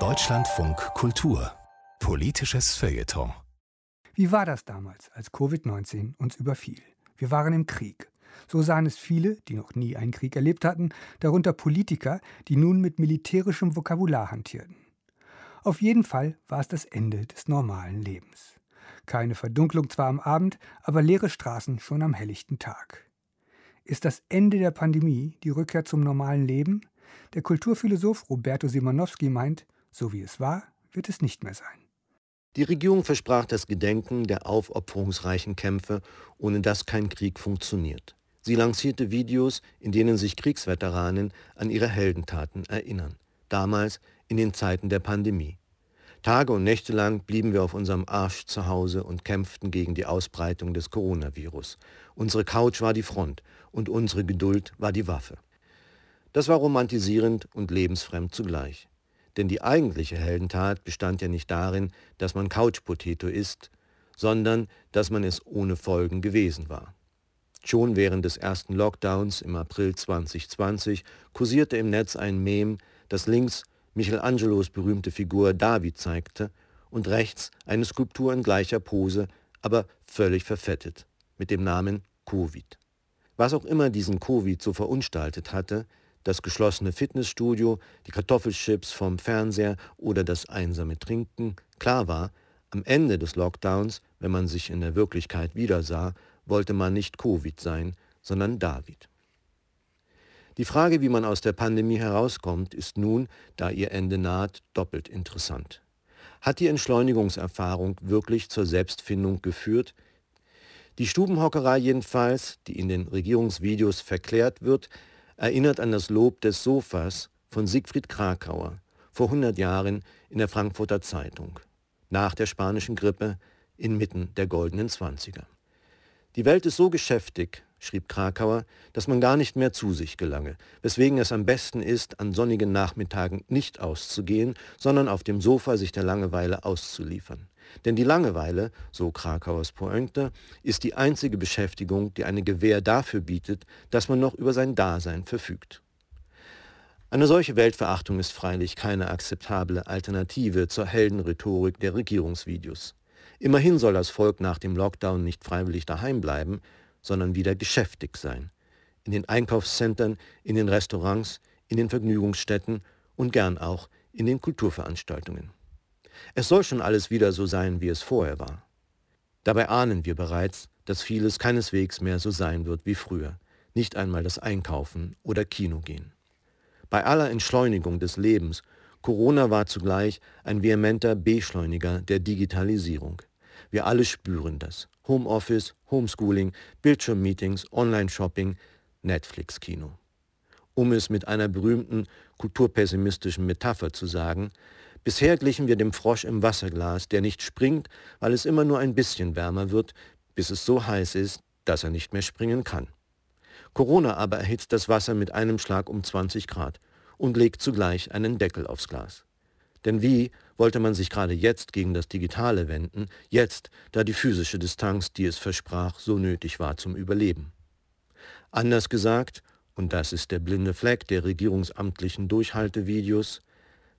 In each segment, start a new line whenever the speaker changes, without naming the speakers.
Deutschlandfunk Kultur Politisches Feuilleton
Wie war das damals, als Covid-19 uns überfiel? Wir waren im Krieg. So sahen es viele, die noch nie einen Krieg erlebt hatten, darunter Politiker, die nun mit militärischem Vokabular hantierten. Auf jeden Fall war es das Ende des normalen Lebens. Keine Verdunklung zwar am Abend, aber leere Straßen schon am helllichten Tag. Ist das Ende der Pandemie die Rückkehr zum normalen Leben? Der Kulturphilosoph Roberto Simonowski meint, so wie es war, wird es nicht mehr sein.
Die Regierung versprach das Gedenken der aufopferungsreichen Kämpfe, ohne dass kein Krieg funktioniert. Sie lancierte Videos, in denen sich Kriegsveteranen an ihre Heldentaten erinnern. Damals in den Zeiten der Pandemie. Tage und Nächte lang blieben wir auf unserem Arsch zu Hause und kämpften gegen die Ausbreitung des Coronavirus. Unsere Couch war die Front und unsere Geduld war die Waffe. Das war romantisierend und lebensfremd zugleich. Denn die eigentliche Heldentat bestand ja nicht darin, dass man Couchpotato isst, sondern dass man es ohne Folgen gewesen war. Schon während des ersten Lockdowns im April 2020 kursierte im Netz ein Mem, das links Michelangelos berühmte Figur David zeigte und rechts eine Skulptur in gleicher Pose, aber völlig verfettet, mit dem Namen Covid. Was auch immer diesen Covid so verunstaltet hatte, das geschlossene Fitnessstudio, die Kartoffelchips vom Fernseher oder das einsame Trinken. Klar war, am Ende des Lockdowns, wenn man sich in der Wirklichkeit wiedersah, wollte man nicht Covid sein, sondern David. Die Frage, wie man aus der Pandemie herauskommt, ist nun, da ihr Ende naht, doppelt interessant. Hat die Entschleunigungserfahrung wirklich zur Selbstfindung geführt? Die Stubenhockerei jedenfalls, die in den Regierungsvideos verklärt wird, erinnert an das Lob des Sofas von Siegfried Krakauer vor 100 Jahren in der Frankfurter Zeitung, nach der spanischen Grippe inmitten der goldenen Zwanziger. Die Welt ist so geschäftig, schrieb Krakauer, dass man gar nicht mehr zu sich gelange, weswegen es am besten ist, an sonnigen Nachmittagen nicht auszugehen, sondern auf dem Sofa sich der Langeweile auszuliefern. Denn die Langeweile, so Krakauers Pointe, ist die einzige Beschäftigung, die eine Gewähr dafür bietet, dass man noch über sein Dasein verfügt. Eine solche Weltverachtung ist freilich keine akzeptable Alternative zur Heldenrhetorik der Regierungsvideos. Immerhin soll das Volk nach dem Lockdown nicht freiwillig daheim bleiben, sondern wieder geschäftig sein. In den Einkaufszentren, in den Restaurants, in den Vergnügungsstätten und gern auch in den Kulturveranstaltungen. Es soll schon alles wieder so sein, wie es vorher war. Dabei ahnen wir bereits, dass vieles keineswegs mehr so sein wird wie früher, nicht einmal das Einkaufen oder Kino gehen. Bei aller Entschleunigung des Lebens, Corona war zugleich ein vehementer Beschleuniger der Digitalisierung. Wir alle spüren das. Homeoffice, Homeschooling, Bildschirmmeetings, Online-Shopping, Netflix-Kino. Um es mit einer berühmten kulturpessimistischen Metapher zu sagen, Bisher glichen wir dem Frosch im Wasserglas, der nicht springt, weil es immer nur ein bisschen wärmer wird, bis es so heiß ist, dass er nicht mehr springen kann. Corona aber erhitzt das Wasser mit einem Schlag um 20 Grad und legt zugleich einen Deckel aufs Glas. Denn wie wollte man sich gerade jetzt gegen das Digitale wenden, jetzt, da die physische Distanz, die es versprach, so nötig war zum Überleben? Anders gesagt, und das ist der blinde Fleck der regierungsamtlichen Durchhaltevideos,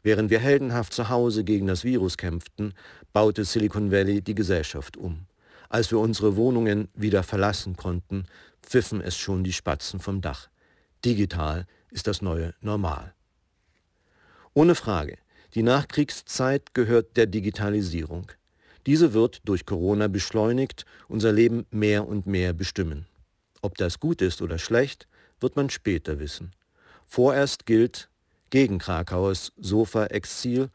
Während wir heldenhaft zu Hause gegen das Virus kämpften, baute Silicon Valley die Gesellschaft um. Als wir unsere Wohnungen wieder verlassen konnten, pfiffen es schon die Spatzen vom Dach. Digital ist das neue Normal. Ohne Frage, die Nachkriegszeit gehört der Digitalisierung. Diese wird durch Corona beschleunigt, unser Leben mehr und mehr bestimmen. Ob das gut ist oder schlecht, wird man später wissen. Vorerst gilt, gegen Krakauers Sofa-Exil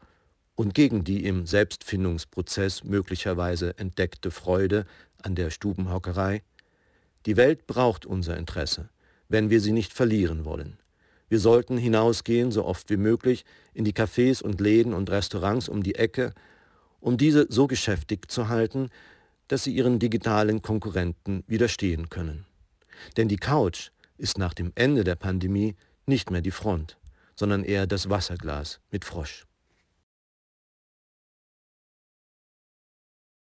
und gegen die im Selbstfindungsprozess möglicherweise entdeckte Freude an der Stubenhockerei. Die Welt braucht unser Interesse, wenn wir sie nicht verlieren wollen. Wir sollten hinausgehen, so oft wie möglich, in die Cafés und Läden und Restaurants um die Ecke, um diese so geschäftig zu halten, dass sie ihren digitalen Konkurrenten widerstehen können. Denn die Couch ist nach dem Ende der Pandemie nicht mehr die Front sondern eher das Wasserglas mit Frosch.